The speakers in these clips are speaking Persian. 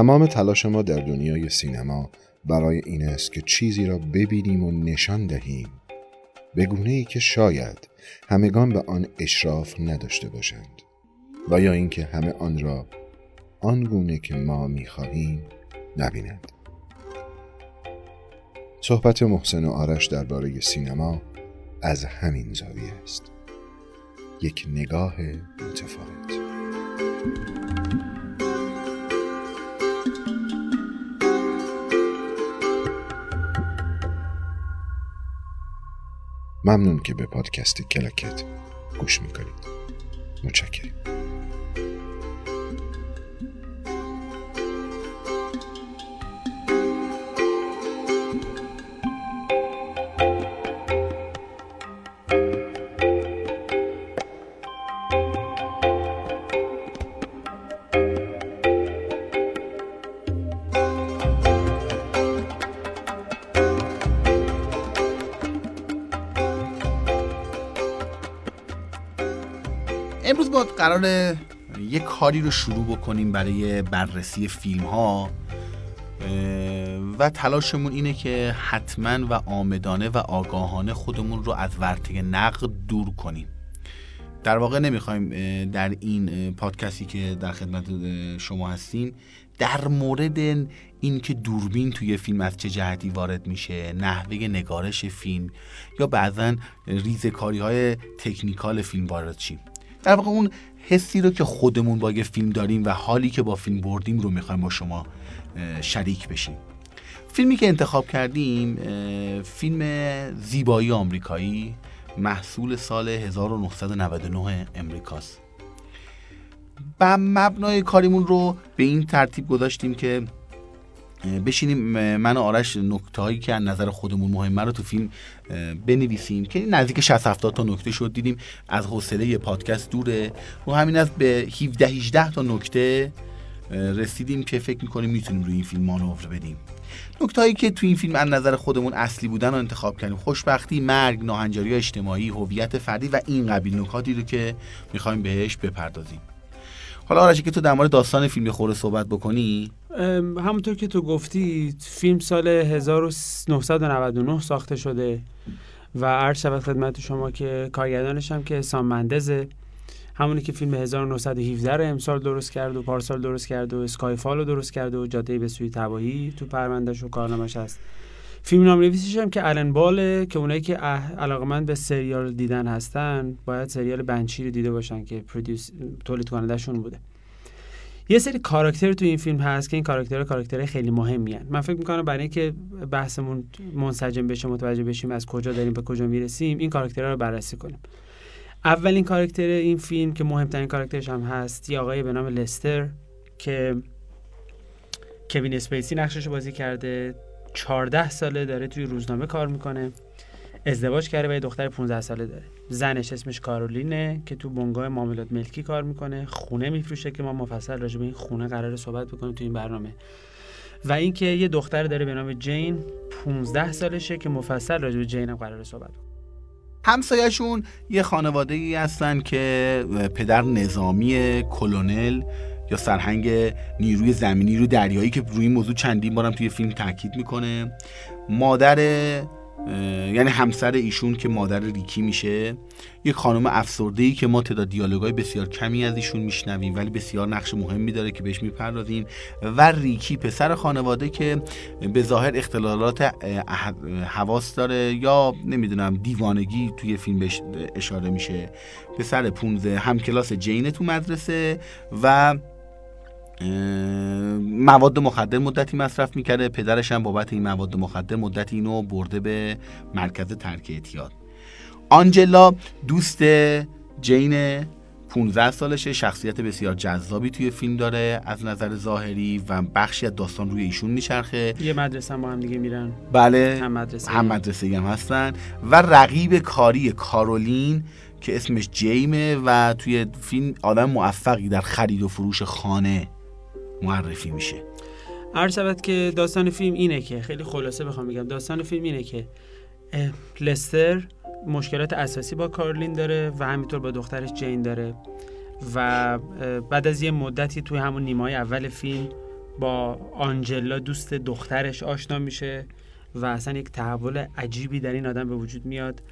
تمام تلاش ما در دنیای سینما برای این است که چیزی را ببینیم و نشان دهیم. به گونه ای که شاید همگان به آن اشراف نداشته باشند و یا اینکه همه آن را آن گونه که ما می‌خواهیم نبینند. صحبت محسن و آرش درباره سینما از همین زاویه است. یک نگاه متفاوت. ممنون که به پادکست کلکت گوش می‌کنید. متشکرم. قرار یک کاری رو شروع بکنیم برای بررسی فیلم ها و تلاشمون اینه که حتما و آمدانه و آگاهانه خودمون رو از ورطه نقد دور کنیم. در واقع نمی‌خوایم در این پادکستی که در خدمت شما هستیم در مورد اینکه دوربین توی فیلم از چه جهتی وارد میشه نحوه نگارش فیلم یا بعضا ریزکاری های تکنیکال فیلم وارد شیم. در واقع اون حسی رو که خودمون با یه فیلم داریم و حالی که با فیلم بردیم رو می‌خوایم با شما شریک بشیم. فیلمی که انتخاب کردیم فیلم زیبایی آمریکایی محصول سال 1999 امریکاست. و مبنای کاریمون رو به این ترتیب گذاشتیم که بشینیم من و آرش نکته هایی که از نظر خودمون مهمه رو تو فیلم بنویسیم که نزدیک 60 70 تا نکته شد دیدیم از حوصله پادکست دوره. رو همین از به 17 18 تا نکته رسیدیم که فکر می‌کنیم می‌تونیم روی این فیلم مانور بدیم. نکته هایی که تو این فیلم از نظر خودمون اصلی بودن رو انتخاب کردیم. خوشبختی مرگ ناهنجاری اجتماعی هویت فردی و این قبیل نکاتی رو که می‌خوایم بهش بپردازیم. حالا آرشی که تو در مورد داستان فیلم خوره صحبت بکنی؟ همونطور که تو گفتی فیلم سال 1999 ساخته شده و عرض شود خدمت شما که کارگردانش هم که سام مندزه. همونی که فیلم 1917 رو امسال درست کرد و پارسال درست کرد و اسکای فال رو درست کرد و جاده به سوی تباهی تو پروندهش و کارنامش هست. فیلم نام نویسیش هم که الان باله که اونایی که علاقمند به سریال دیدن هستن باید سریال بنچی رو دیده باشن که پرودیوس تولید کنندهشون بوده. یه سری کاراکتر تو این فیلم هست که این کاراکترها کاراکتر خیلی مهمی هن. من فکر می‌کنم برای اینکه بحثمون منسجم بشه متوجه بشیم از کجا داریم به کجا می‌رسیم این کاراکترها رو بررسی کنیم. اولین کاراکتر این فیلم که مهمترین کاراکترش هم هست یه آقای به نام لستر که کوین اسپیسی نقشش بازی کرده. 14 ساله داره توی روزنامه کار می‌کنه. ازدواج کرده و یه دختر 15 ساله داره. زنش اسمش کارولینه که تو بنگاه معاملات ملکی کار می‌کنه. خونه میفروشه که ما مفصل راجع به این خونه قرار صحبت بکنیم تو این برنامه. و اینکه یه دختر داره به نام جین 15 سالشه که مفصل راجع به جین هم قرار صحبت بکنیم همسایهشون یه خانواده ای هستن که پدر نظامی کلونل. یا سرهنگ نیروی زمینی رو دریایی که روی این موضوع چندین بارم توی فیلم تاکید می‌کنه. مادر یعنی همسر ایشون که مادر ریکی میشه یک خانم افسرده ای که ما تعداد دیالوگای بسیار کمی از ایشون میشنویم ولی بسیار نقش مهمی داره که بهش می‌پردازیم. و ریکی پسر خانواده که به ظاهر اختلالات حواس داره یا نمی‌دونم دیوانگی توی فیلم بهش اشاره میشه. پسر 15 همکلاس جین تو مدرسه و مواد مخدر مدتی مصرف می‌کرده. پدرش هم بابت این مواد مخدر مدتی اینو برده به مرکز ترک اعتیاد. آنجلا دوست جین 15 سالشه. شخصیت بسیار جذابی توی فیلم داره. از نظر ظاهری و بخشی از داستان روی ایشون میچرخه. یه مدرسه هم با هم دیگه میرن. بله هم مدرسه. هم مدرسه هم هستن. و رقیب کاری کارولین که اسمش جیمه و توی فیلم آدم موفقی در خرید و فروش خانه. معرفی میشه. عرض شود که داستان فیلم اینه که خیلی خلاصه بخوام بگم داستان فیلم اینه که لستر مشکلات اساسی با کارلین داره و همینطور با دخترش جین داره و بعد از یه مدتی توی همون نیمای اول فیلم با آنجلا دوست دخترش آشنا میشه و اصلا یک تحول عجیبی در این آدم به وجود میاد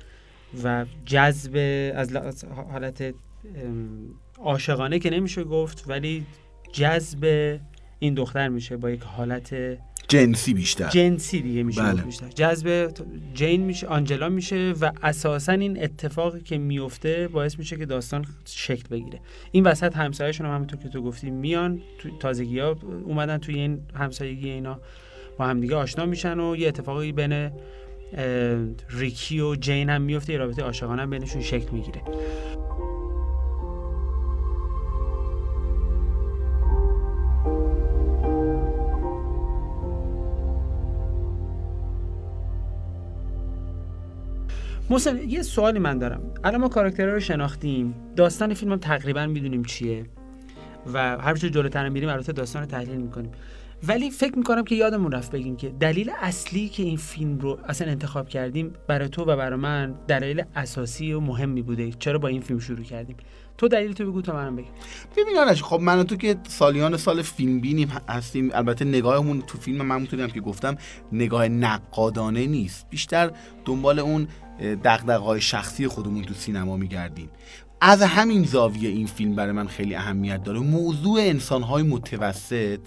و جذب از حالت عاشقانه که نمیشه گفت ولی جذب این دختر میشه با یک حالت جنسی بیشتر. جنسی دیگه میشه. بله. بیشتر. جذب جین میشه آنجلا میشه و اساسا این اتفاقی که میفته باعث میشه که داستان شکل بگیره. این وسط همسایه‌شون هم همونطور که تو گفتی میان تازگی ها اومدن توی این همسایگی اینا با همدیگه آشنا میشن و یه اتفاقی بین ریکی و جین هم میفته یه رابطه عاشقانه بینشون شکل می‌گیره. محسن یه سوالی من دارم. الان ما کاراکترها رو شناختیم. داستان فیلم هم تقریبا می‌دونیم چیه. و هر چه جلوتر میریم البته داستان رو تحلیل می‌کنیم. ولی فکر می‌کنم که یادمون رفت بگیم که دلیل اصلی که این فیلم رو اصلا انتخاب کردیم برای تو و برای من دلیل اساسی و مهمی بوده. چرا با این فیلم شروع کردیم؟ تو دلیل تو بگو تا منم بگم. ببین خب من تو که سالیان سال فیلم بینیم هستیم. البته نگاهمون تو فیلم من هم که گفتم نگاه نقادانه نیست. بیشتر دنبال اون دغدغه‌های شخصی خودمون تو سینما میگردیم. از همین زاویه این فیلم برای من خیلی اهمیت داره. موضوع انسانهای متوسط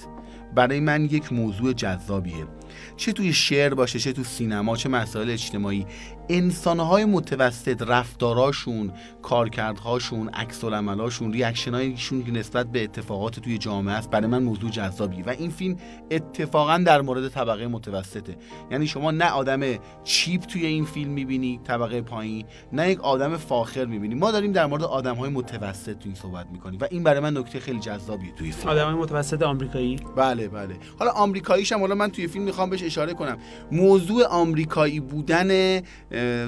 برای من یک موضوع جذابیه. چه توی شعر باشه چه تو سینما چه مسائل اجتماعی. انسانهای متوسط رفتاراشون کارکردهاشون عکس العملاشون ریاکشنایشون که نسبت به اتفاقات توی جامعه است برای من موضوع جذابی و این فیلم اتفاقا در مورد طبقه متوسطه. یعنی شما نه آدم چیپ توی این فیلم می‌بینی طبقه پایین نه یک آدم فاخر می‌بینی. ما داریم در مورد آدمهای متوسط تو این صحبت می‌کنیم. و این برای من نکته خیلی جذابیه توی فیلم آدمهای متوسط آمریکایی؟ بله بله. حالا آمریکاییش هم حالا من توی فیلم می‌خوام بهش اشاره کنم. موضوع آمریکایی بودن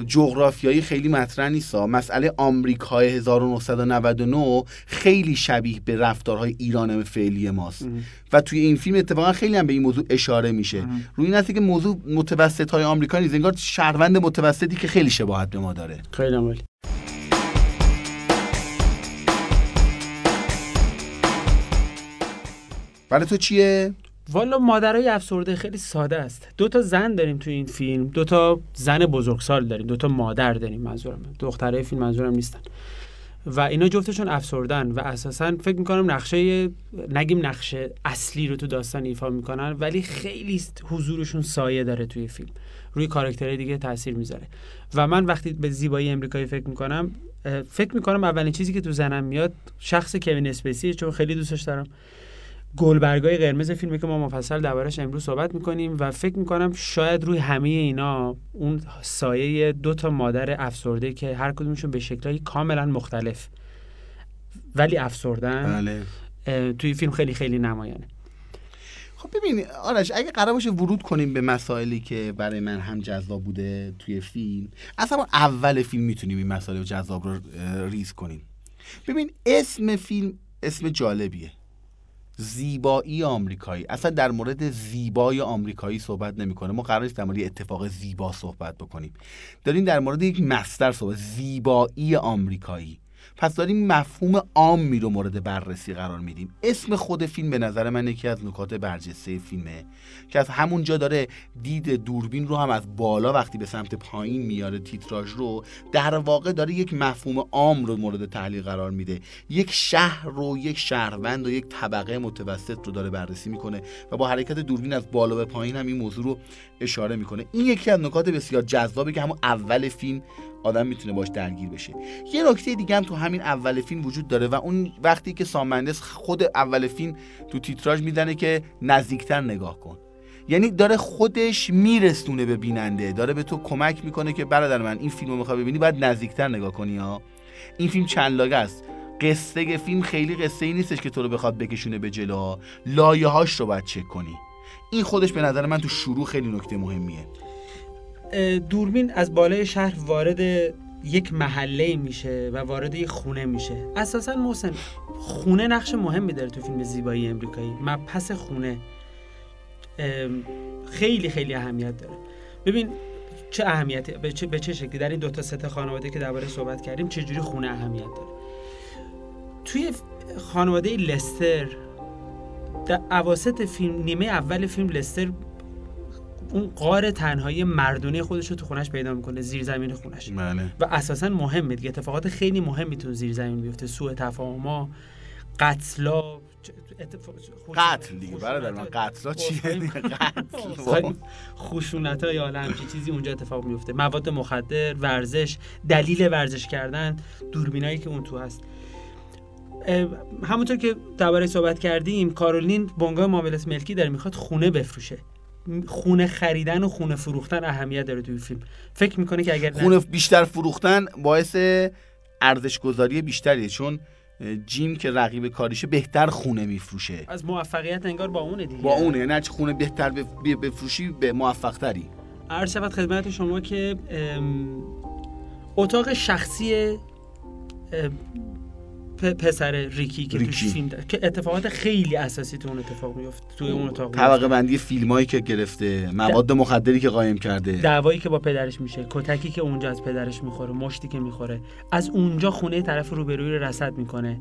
جغرافیایی خیلی مطرح نیست مسئله آمریکای 1999 خیلی شبیه به رفتارهای ایران فعلی ماست. و توی این فیلم اتفاقا خیلی هم به این موضوع اشاره میشه. روی این که موضوع متوسط های آمریکا نیست. انگار شهروند متوسطی که خیلی شباهت به ما داره. خیلی عمالی برای تو چیه؟ والا مادرای افسرده خیلی ساده است. دو تا زن داریم تو این فیلم. دو تا زن بزرگسال داریم. دو تا مادر داریم منظورم. دخترای فیلم منظورم نیستن. و اینا جفتشون افسردن و اساسا فکر می‌کنم نقشه نگیم نقشه اصلی رو تو داستان ایفا می‌کنن ولی خیلی حضورشون سایه داره توی فیلم. روی کاراکترهای دیگه تاثیر می‌ذاره. و من وقتی به زیبایی امریکایی فکر می‌کنم فکر می‌کنم اولین چیزی که تو زنم میاد شخص کوین اسپیسی چون خیلی دوستش دارم. گلبرگای قرمز فیلمی که ما مفصل دربارش امروز صحبت می‌کنیم و فکر می‌کنم شاید روی همه اینا اون سایه دو تا مادر افسرده که هر کدومشون به شکلهای کاملا مختلف ولی افسردن بله. توی فیلم خیلی خیلی نمایانه. خب ببین آرش اگه قرار باشه ورود کنیم به مسائلی که برای من هم جذاب بوده توی فیلم اصلا اول فیلم می‌تونیم این مسائل جذاب رو ریز کنیم. ببین اسم فیلم اسم جالبیه. زیبایی آمریکایی. اصلا در مورد زیبای آمریکایی صحبت نمی‌کنه. ما قرار نیست در مورد اتفاق زیبا صحبت بکنیم. داریم در مورد یک مستر صحبت. زیبایی آمریکایی. پس داریم مفهوم عامی رو مورد بررسی قرار میدیم. اسم خود فیلم به نظر من یکی از نکات برجسته فیلمه که از همونجا داره دید دوربین رو هم از بالا وقتی به سمت پایین میاره تیتراژ رو در واقع داره یک مفهوم عام رو مورد تحلیل قرار میده. یک شهر رو یک شهروند و یک طبقه متوسط رو داره بررسی می‌کنه و با حرکت دوربین از بالا به پایین هم این موضوع رو اشاره می‌کنه. این یکی از نکات بسیار جذابی که همون اول فیلم آدم می‌تونه باش درگیر بشه. یه نکته دیگه هم تو همین اول فیلم وجود داره و اون وقتی که سامندس خود اول فیلم تو تیتراژ میدنه که نزدیکتر نگاه کن. یعنی داره خودش میرسونه به بیننده داره به تو کمک می‌کنه که برادر من این فیلم رو می‌خوای ببینی باید نزدیکتر نگاه کنی ها. این فیلم چند لاگه است؟ قصه فیلم خیلی قصه ای نیستش که تو رو بخواد بکشونه به جلو لایه هاش رو باید چک کنی. این خودش به نظر من تو شروع خیلی نکته مهمیه. دوربین از بالای شهر وارد یک محله میشه و وارد یک خونه میشه. اساسا محسن خونه نقش مهمی داره تو فیلم زیبایی امریکایی. مبحث خونه خیلی خیلی اهمیت داره. ببین چه اهمیتی به چه, به چه شکلی؟ در این دو تا سه خانواده که درباره صحبت کردیم چه جوری خونه اهمیت داره؟ توی خانواده لستر در اواسط فیلم نیمه اول فیلم لستر اون قار تنهایی مردونه خودش رو تو خونش پیدا می‌کنه زیر زمین خونش. بله. و اساسا مهمه دیگه اتفاقات خیلی مهمی تو زیر زمین میفته سوء تفاهما قتلا قتل دیگه برادر من قتلا چیه؟ قتل. خشونت های همچین چیزی اونجا اتفاق میفته مواد مخدر ورزش دلیل ورزش کردن دوربینایی که اون تو هست. همونطور که درباره صحبت کردیم کارولین بنگاه معاملات ملکی داره می‌خواد خونه بفروشه. خونه خریدن و خونه فروختن اهمیت داره توی فیلم. فکر می‌کنه که اگر خونه بیشتر فروختن باعث ارزش گذاری بیشتریه چون جیم که رقیب کاریشه بهتر خونه میفروشه. از موفقیت انگار با اونه دیگه. با اونه یعنی خونه بهتر بفروشی به موفق تری عرض شود خدمت شما که اتاق شخصی پسر ریکی که ریکی. فیلم داره. که اتفاقات خیلی اساسی تو اون اتفاق میفته توی اون اتاق طبقه. بندی فیلم هایی که گرفته مواد مخدری که قایم کرده. دعوایی که با پدرش میشه کتکی که اونجا از پدرش می‌خوره مشتی که می‌خوره. از اونجا خونه طرف روبروی رو رصد می‌کنه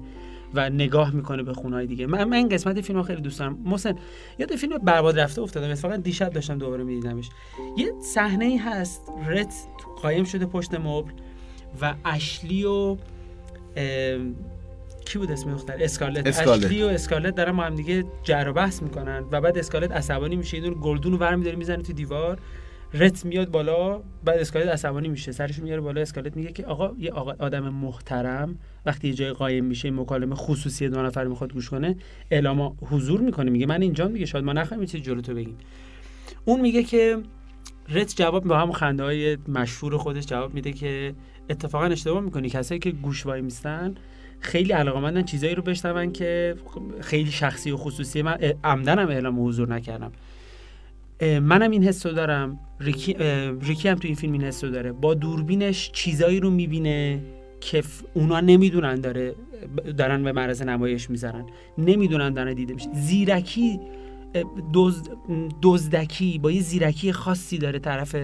و نگاه می‌کنه به خونه های دیگه. من, من این قسمت فیلم ها خیلی دوست دارم. محسن یاد فیلم برباد رفته افتادم اتفاقا دیشب داشتم دوباره میدیدمش. یه صحنه ای هست. رت قایم شده پشت مبل و اشلی و کی بود اسم دختر اسکارلت. اسکارلت. اشلی و اسکارلت دارن با هم دیگه جر و بحث می‌کنن و بعد اسکارلت عصبانی میشه دونه گلدون رو برمی‌داره می‌زنه تو دیوار رت میاد بالا بعد اسکالت عصبانی میشه. سرش میاره بالا اسکالت میگه که آقا یه آقا آدم محترم وقتی یه جای قایم میشه این مکالمه خصوصی دو نفر می‌خواد گوش کنه اعلام حضور می‌کنه میگه من اینجا میگه شاید ما نخواهیم چیزی جلو تو بگیم. اون میگه که رت جواب با هم خنده های مشهور خودش جواب میده که اتفاقا اشتباه می‌کنی کسایی که گوش وای میستن خیلی علاقمندن چیزایی رو بشنون که خیلی شخصی و خصوصی من عمدن هم اعلام حضور نکردم. منم این حس دارم. ریکی, ریکی هم تو این فیلم این حس داره. با دوربینش چیزایی رو می‌بینه که اونا نمی‌دونن داره دارن به معرض نمایش می‌ذارن. نمی‌دونن دارن دیده میشه. زیرکی دزد دزدکی با یه زیرکی خاصی داره طرف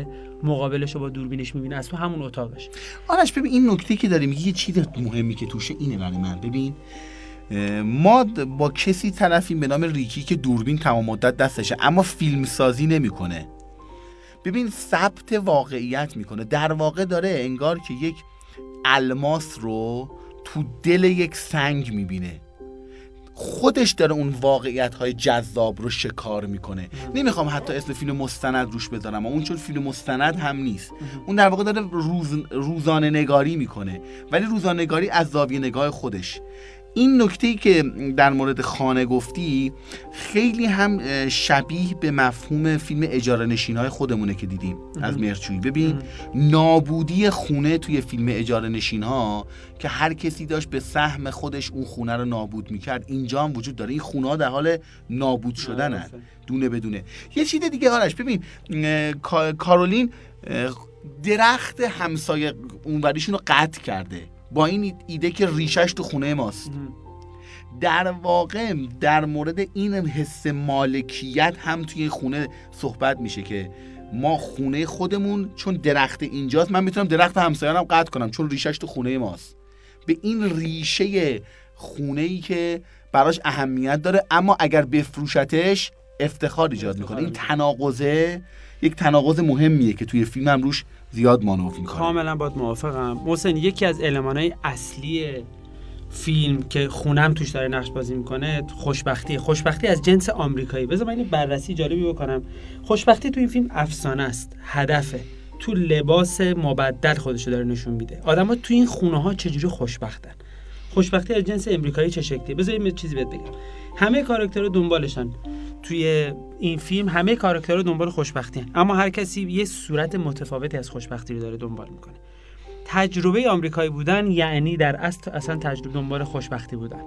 مقابلش رو با دوربینش می‌بینه. از تو همون اتاقش. آرش ببین این نکته که داریم یه چیز مهمی که توشه اینه برای من. ببین ما با کسی طرفیم به نام ریکی که دوربین تمام مدت دستشه اما فیلم سازی نمی‌کنه. ببین ثبت واقعیت می‌کنه. در واقع داره انگار که یک الماس رو تو دل یک سنگ می‌بینه. خودش داره اون واقعیت های جذاب رو شکار می‌کنه. نمی‌خوام حتی اسم فیلم مستند روش بذارم اون چون فیلم مستند هم نیست. اون در واقع داره روز روزانه نگاری می‌کنه. ولی روزانه نگاری از زاویه نگاه خودش. این نکته ای که در مورد خانه گفتی خیلی هم شبیه به مفهوم فیلم اجاره نشین های خودمونه که دیدیم از مرچوی ببین نابودی خونه توی فیلم اجاره نشین ها که هر کسی داشت به سهم خودش اون خونه رو نابود می‌کرد اینجا هم وجود داره. این خونه ها در حال نابود شدنن. دونه بدونه یه چیز دیگه آرش ببین کارولین درخت همسایه اونوریشون رو قطع کرده. با این ایده که ریشش تو خونه ماست. در واقع در مورد این حس مالکیت هم توی خونه صحبت میشه که ما خونه خودمون چون درخت اینجاست من می‌تونم درخت همسایه‌ام قطع کنم چون ریشش تو خونه ماست. به این ریشه خونه ای که براش اهمیت داره اما اگر بفروشتش افتخار ایجاد می‌کنه. این تناقضه یک تناقض مهمیه که توی فیلم هم روش زیاد مانور می‌کنه کاملا باید موافقم. محسن یکی از المانهای اصلی فیلم که خونم توش داره نقش بازی می‌کنه خوشبختی. خوشبختی از جنس آمریکایی. بذار من بررسی جالبی بکنم. خوشبختی تو این فیلم افسانه است هدفه. تو لباس مبدل خودشو داره نشون میده. آدما تو این خونه ها چجوری خوشبختن؟ خوشبختی از جنس امریکایی چه شکلی بذار یه چیزی بهت بگم. همه کاراکترها دنبالشن. توی این فیلم همه کاراکترها دنبال خوشبختی هن. اما هر کسی یه صورت متفاوتی از خوشبختی رو داره دنبال می‌کنه. تجربه آمریکایی بودن یعنی در اصل اصلا تجربه دنبال خوشبختی بودن.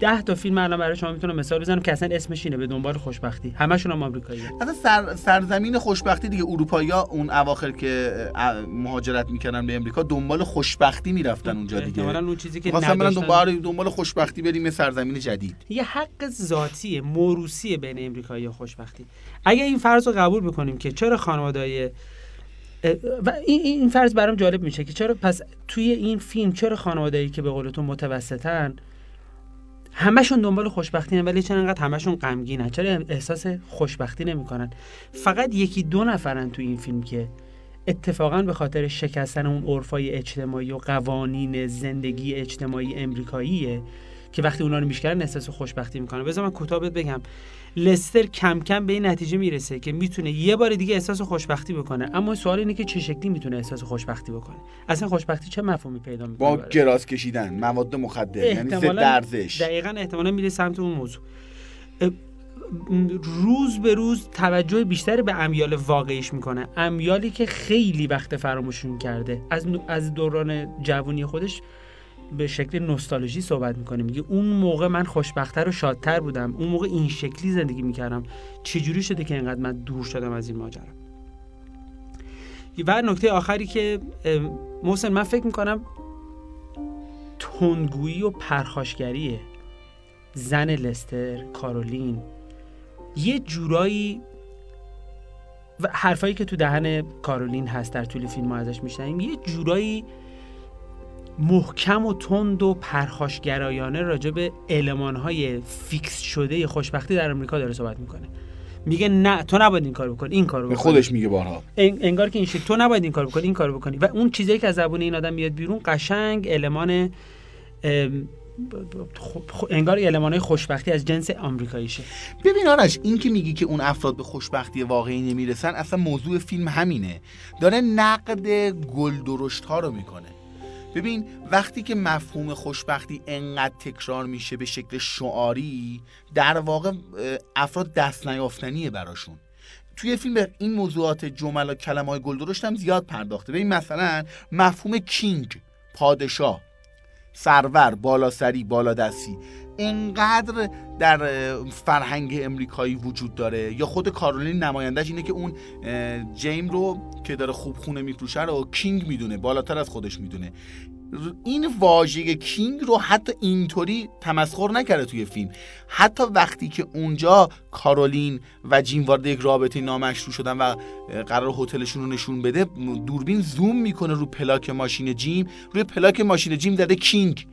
ده تا فیلم الان برای شما می‌تونم مثال بزنم که اصلا اسمش اینه به دنبال خوشبختی. همشون هم آمریکایی اصلا سر، سرزمین خوشبختی دیگه اروپایی اون اواخر که مهاجرت می‌کردن به امریکا دنبال خوشبختی می‌رفتن اونجا دیگه. احتمالاً اون چیزی که نداشتن. دنبال دنبال خوشبختی بریم سرزمین جدید. یه حق ذاتی موروسی بین امریکایی خوشبختی. اگه این فرض رو قبول بکنیم که چرا خانواده‌های و این این فرض برام جالب میشه که چرا پس توی این فیلم چرا خانواده‌ای که به قول تو متوسطن همشون دنبال خوشبختی ولی چرا انقدر همشون غمگینن؟ چرا احساس خوشبختی نمی‌کنن؟ فقط یکی دو نفرن تو این فیلم که اتفاقا به خاطر شکستن اون عرفای اجتماعی و قوانین زندگی اجتماعی امریکاییه که وقتی اونا رو میشکرن احساس خوشبختی می‌کنه بذار من کوتاه بگم. لستر کم کم به این نتیجه می‌رسه که می‌تونه یه بار دیگه احساس خوشبختی بکنه. اما سوال اینه که چه شکلی می‌تونه احساس خوشبختی بکنه؟ اصلا خوشبختی چه مفهومی پیدا می‌کنه با گراس کشیدن مواد مخدر یعنی ضد ارزش دقیقاً احتمالا میره سمت اون موضوع. روز به روز توجه بیشتری به امیال واقعیش می‌کنه. امیالی که خیلی وقت فراموشون کرده. از از دوران جوانی خودش به شکل نوستالژی صحبت می‌کنه. میگه اون موقع من خوشبختتر و شادتر بودم. اون موقع این شکلی زندگی می‌کردم. چجوری شده که اینقدر من دور شدم از این ماجرا؟ و نکته آخری که محسن من فکر می‌کنم تندگویی و پرخاشگریه زن لستر کارولین یه جورایی و حرفایی که تو دهن کارولین هست در طول فیلم ما ازش میشنیم یه جورایی محکم و تند و پرخاشگرایانه راجع به المانهای فیکس شده خوشبختی در امریکا داره صحبت می‌کنه. میگه نه تو نباید این کار بکنی این کارو بکنی. خودش میگه بارها. انگار که این شد تو نباید این کار بکنی این کارو بکنی. و اون چیزایی که از زبون این آدم میاد بیرون قشنگ المان انگار المانهای خوشبختی از جنس آمریکاییشه. ببین آرش این که میگی که اون افراد به خوشبختی واقعی نمی‌رسن اصلا موضوع فیلم همینه. داره نقد گل درشت ها رو می‌کنه. ببین وقتی که مفهوم خوشبختی انقدر تکرار میشه به شکل شعاری در واقع افراد دست نیافتنیه براشون. توی فیلم به این موضوعات جمل و کلمه های گل هم زیاد پرداخته. ببین مثلا مفهوم کینگ پادشاه سرور بالاسری بالادستی انقدر در فرهنگ امریکایی وجود داره یا خود کارولین نمایندهش اینه که اون جیم رو که داره خوب خونه میفروشه رو کینگ می‌دونه بالاتر از خودش می‌دونه. این واژه کینگ رو حتی اینطوری تمسخر نکرده توی فیلم. حتی وقتی که اونجا کارولین و جیم وارد یک رابطه نامشروع شدن و قرار هتلشون رو نشون بده دوربین زوم می‌کنه رو پلاک ماشین جیم. روی پلاک ماشین جیم زده کینگ.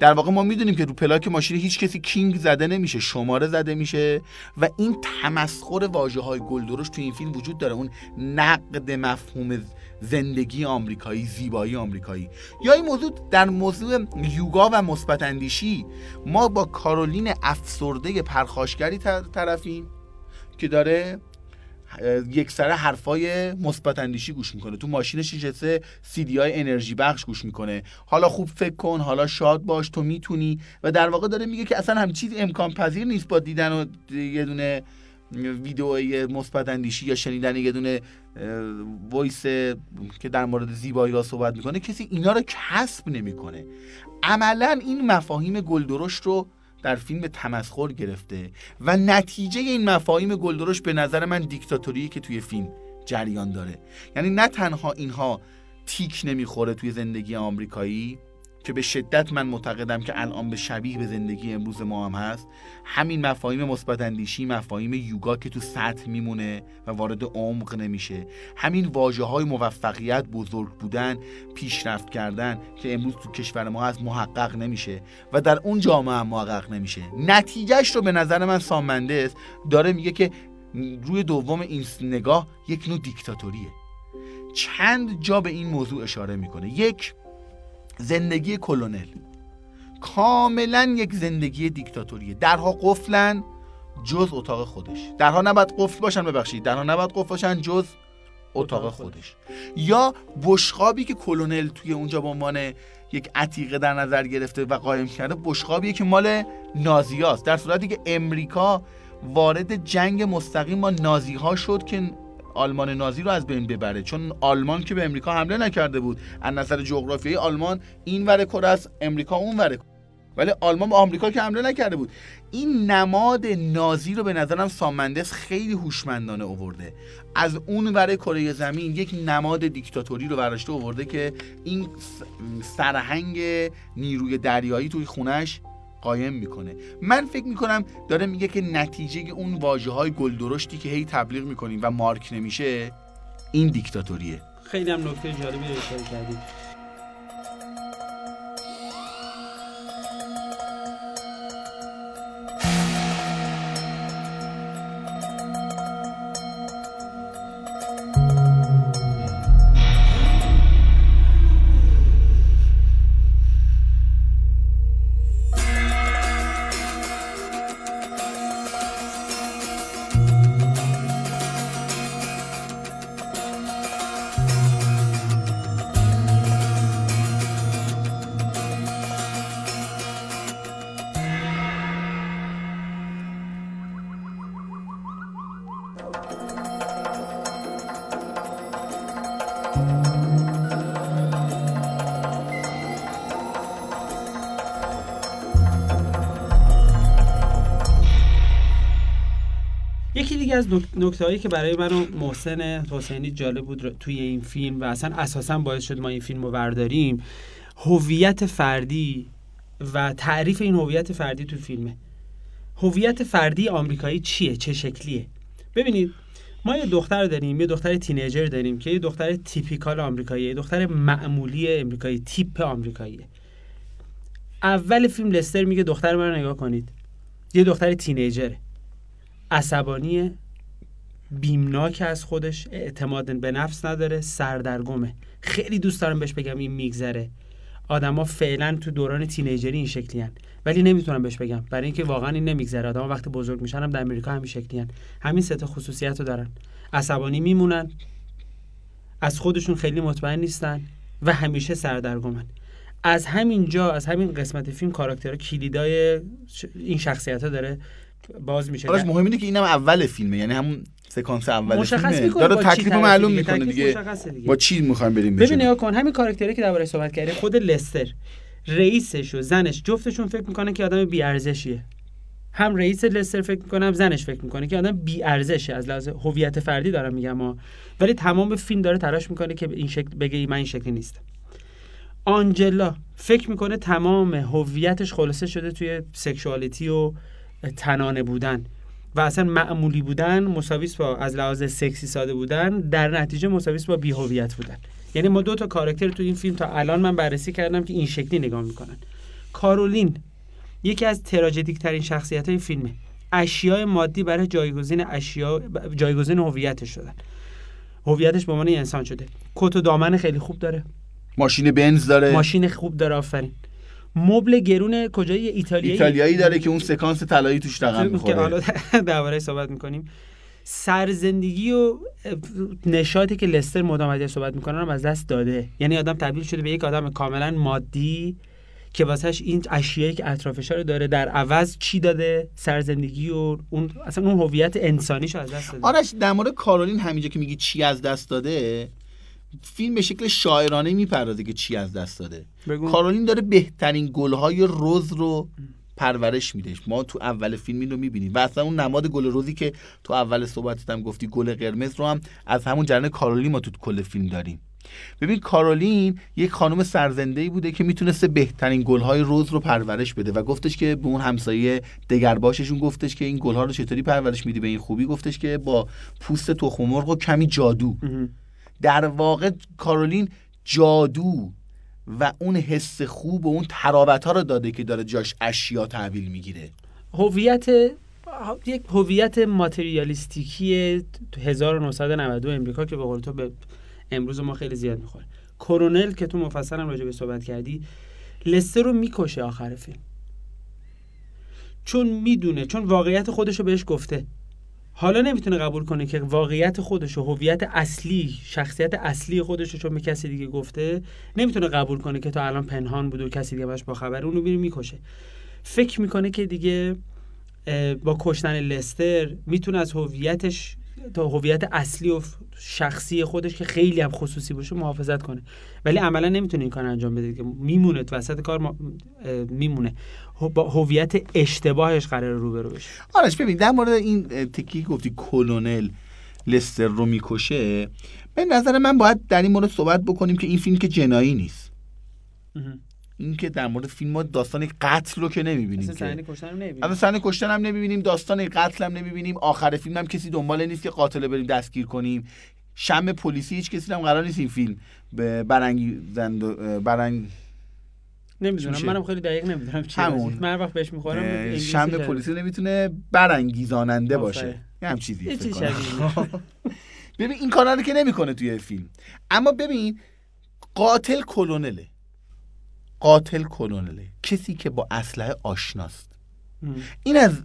در واقع ما می‌دونیم که رو پلاک ماشین هیچ کسی کینگ زده نمیشه شماره زده میشه و این تمسخر واژه های گلدرش تو این فیلم وجود داره اون نقد مفهوم زندگی آمریکایی زیبایی آمریکایی. یا این موضوع در موضوع یوگا و مثبت اندیشی ما با کارولین افسرده پرخاشگری طرفیم که داره یک سره حرفای مثبت اندیشی گوش می‌کنه. تو ماشینش نشسته سیدی های انرژی بخش گوش می‌کنه. حالا خوب فکر کن حالا شاد باش تو می‌تونی. و در واقع داره میگه که اصلا هم امکان پذیر نیست با دیدن و یه دونه ویدئوی مثبت اندیشی یا شنیدن یه دونه voice که در مورد زیبایی ها صحبت می‌کنه کسی اینا رو کسب نمی‌کنه. عملا این مفاهیم گلدرشت رو در فیلم تمسخر گرفته و نتیجه این مفاهیم گلدرشت به نظر من دیکتاتوری که توی فیلم جریان داره. یعنی نه تنها اینها تیک نمی‌خوره توی زندگی آمریکایی که به شدت من معتقدم که الان به شبیه به زندگی امروز ما هم هست. همین مفاهیم مثبت اندیشی مفاهیم یوگا که تو سطح میمونه و وارد عمق نمیشه. همین واژه های موفقیت بزرگ بودن پیشرفت کردن که امروز تو کشور ما هست محقق نمیشه و در اون جامعه هم محقق نمیشه. نتیجهش رو به نظر من سامندس داره میگه که روی دوم این نگاه یک نوع دیکتاتوریه. چند جا به این موضوع اشاره می‌کنه. یک زندگی کلونل. کاملا یک زندگی دیکتاتوریه. درها قفلن جز اتاق خودش. درها نباید قفل باشن ببخشید. درها نباید قفل باشن جز اتاق خودش. یا بشقابی که کلونل توی اونجا به عنوان یک عتیقه در نظر گرفته و قایم کرده بشقابیه که مال نازیاست در صورتی که امریکا وارد جنگ مستقیم با نازی ها شد که آلمان نازی رو از بین ببره. چون آلمان که به امریکا حمله نکرده بود. از نظر جغرافیایی آلمان این ور کره است امریکا اون ور ولی آلمان به آمریکا که حمله نکرده بود. این نماد نازی رو به نظرم سامندس خیلی هوشمندانه اوورده. از اون ور کره زمین یک نماد دیکتاتوری رو برداشته اوورده که این سرهنگ نیروی دریایی توی خونش قایم می‌کنه. من فکر می‌کنم داره میگه که نتیجه اون واجه های گلدرشتی که هی تبلیغ می‌کنیم و مارک نمیشه این دیکتاتوریه. خیلی هم نکته جالبی اشاره کردید دیگه از نکته هایی که برای من محسن حسینی جالب بود توی این فیلم و اصلا اساسا باعث شد ما این فیلم رو برداریم هویت فردی و تعریف این هویت فردی تو فیلمه. هویت فردی آمریکایی چیه؟ چه شکلیه؟ ببینید ما یه دختر داریم یه دختر تینیجر داریم که یه دختر تیپیکال آمریکایی یه دختر معمولی آمریکایی تیپ آمریکاییه. اول فیلم لستر میگه دختر من رو نگاه کنید. یه دختر تینیجره. عصبانیه بیمناک از خودش اعتماد به نفس نداره سردرگمه. خیلی دوست دارم بهش بگم این میگذره. آدما فعلا تو دوران تینیجری این شکلی هن. ولی نمی‌تونم بهش بگم. برای اینکه واقعا این نمیگذره. آدما وقتی بزرگ میشن هم در امریکا همین شکلی هن. همین سه خصوصیت رو دارن. عصبانی میمونن. از خودشون خیلی مطمئن نیستن و همیشه سردرگمن. از همین جا از همین قسمت فیلم کاراکترها کلیدای این شخصیت ها داره باز میشه. آرش مهم اینه که اینم اول فیلمه یعنی همون سکانس اول فیلمه. داره تکلیف معلوم می‌کنه دیگه. دیگه. با چی می‌خوایم بریم ببین نگاه کن همین کاراکتری که دربارش صحبت کردی خود لستر رئیسش و زنش جفتشون فکر می‌کنه که آدم بی ارزشیه هم رئیس لستر فکر می‌کنه هم زنش فکر می‌کنه که آدم بی ارزشه از لحاظ هویت فردی دارم میگم ما. ولی تمام فیلم داره تلاش می‌کنه که این شکل بگه من این شکلی نیستم. آنجلا فکر می‌کنه تمام هویتش خلاصه شده توی سکشوالیتی و تنانه بودن و اصلا معمولی بودن مساویس با از لحاظ سکسی ساده بودن در نتیجه مساویس با بیهویت بودن. یعنی ما دو تا کاراکتر تو این فیلم تا الان من بررسی کردم که این شکلی نگاه می‌کنن. کارولین یکی از تراژدیک ترین شخصیت های فیلمه. اشیاء مادی برای جایگزین اشیاء جایگزین هویتش شدن هویتش به عنوان انسان شده. کت و دامن خیلی خوب داره. ماشین بنز داره. ماشین خوب داره آفرین. مبل گرون کجایی ایتالیایی؟ ایتالیایی داره که اون سکانس طلایی توش رقم می‌خوره. که حالا درباره صحبت می‌کنیم. سرزندگی و نشاطی که لستر مدام صحبت می‌کنن هم از دست داده. یعنی آدم تبدیل شده به یک آدم کاملا مادی که واسهش این اشیایی که اطرافش رو داره در عوض چی داده؟ سرزندگی و اون اصلا اون هویت انسانیش از دست داده. آرش در مورد کارولین همینجا که میگی چی از دست داده فیلم به شکل شاعرانه می‌پردازه که چی از دست داده. بگو. کارولین داره بهترین گلهای روز رو پرورش میده. ما تو اول فیلم این رو می‌بینیم و اصلا اون نماد گل روزی که تو اول صحبتت هم گفتی گل قرمز رو هم از همون جرن کارولین ما تو کل فیلم داریم. ببین کارولین یک خانم سرزنده ای بوده که می‌تونسته بهترین گلهای روز رو پرورش بده و گفتش که به اون همسایه دگرباششون گفتش که این گلها رو چطوری پرورش میدی؟ به این خوبی گفتش که با پوست تخم مرغ و کمی جادو. در واقع کارولین جادو و اون حس خوب و اون تراوت ها رو داده که داره جاش اشیا تحویل می‌گیره. هویت یک هویت ماتریالیستیکی 1992 امریکا که به قول تو به امروز ما خیلی زیاد می‌خوره. کرونل که تو مفصلم راجع به صحبت کردی لستر رو می‌کشه آخر فیلم. چون می‌دونه چون واقعیت خودش رو بهش گفته. حالا نمی‌تونه قبول کنه که واقعیت خودش و هویت اصلی شخصیت اصلی خودش رو چون به کسی دیگه گفته نمی‌تونه قبول کنه که تا الان پنهان بود و کسی دیگه باش با خبر اونو میره می‌کشه. فکر می‌کنه که دیگه با کشتن لستر می‌تونه از هویتش تا هویت اصلی و شخصی خودش که خیلی هم خصوصی باشه محافظت کنه. ولی عملا نمی‌تونه این کار انجام بده که میمونه تو وسط کار میمونه. با هویت اشتباهش قرار روبرو بشه. آرش ببین در مورد این تکی گفتی کلونل لستر رو می‌کشه به نظر من باید در این مورد صحبت بکنیم که این فیلم که جنایی نیست. این که در مورد فیلم ما داستان قتل رو که نمی‌بینیم صحنه کشتن هم نمی‌بینیم. صحنه کشتن هم نمی‌بینیم داستان قتل هم نمی‌بینیم آخر فیلم هم کسی دنبال نیست که قاتل بریم دستگیر کنیم. شم پلیسی هیچ کسی هم قرار نیست این فیلم برانگیزند برنگ نمی‌دونم. منم خیلی دقیق نمی‌دونم چی همون. من وقت بهش می‌خورم شم پلیسی نمی‌تونه برانگیزاننده باشه. هم چیزی ببین این کارا رو که نمی‌کنه توی فیلم. اما ببین قاتل کلونله. قاتل کلونله کسی که با اسلحه آشناست. این از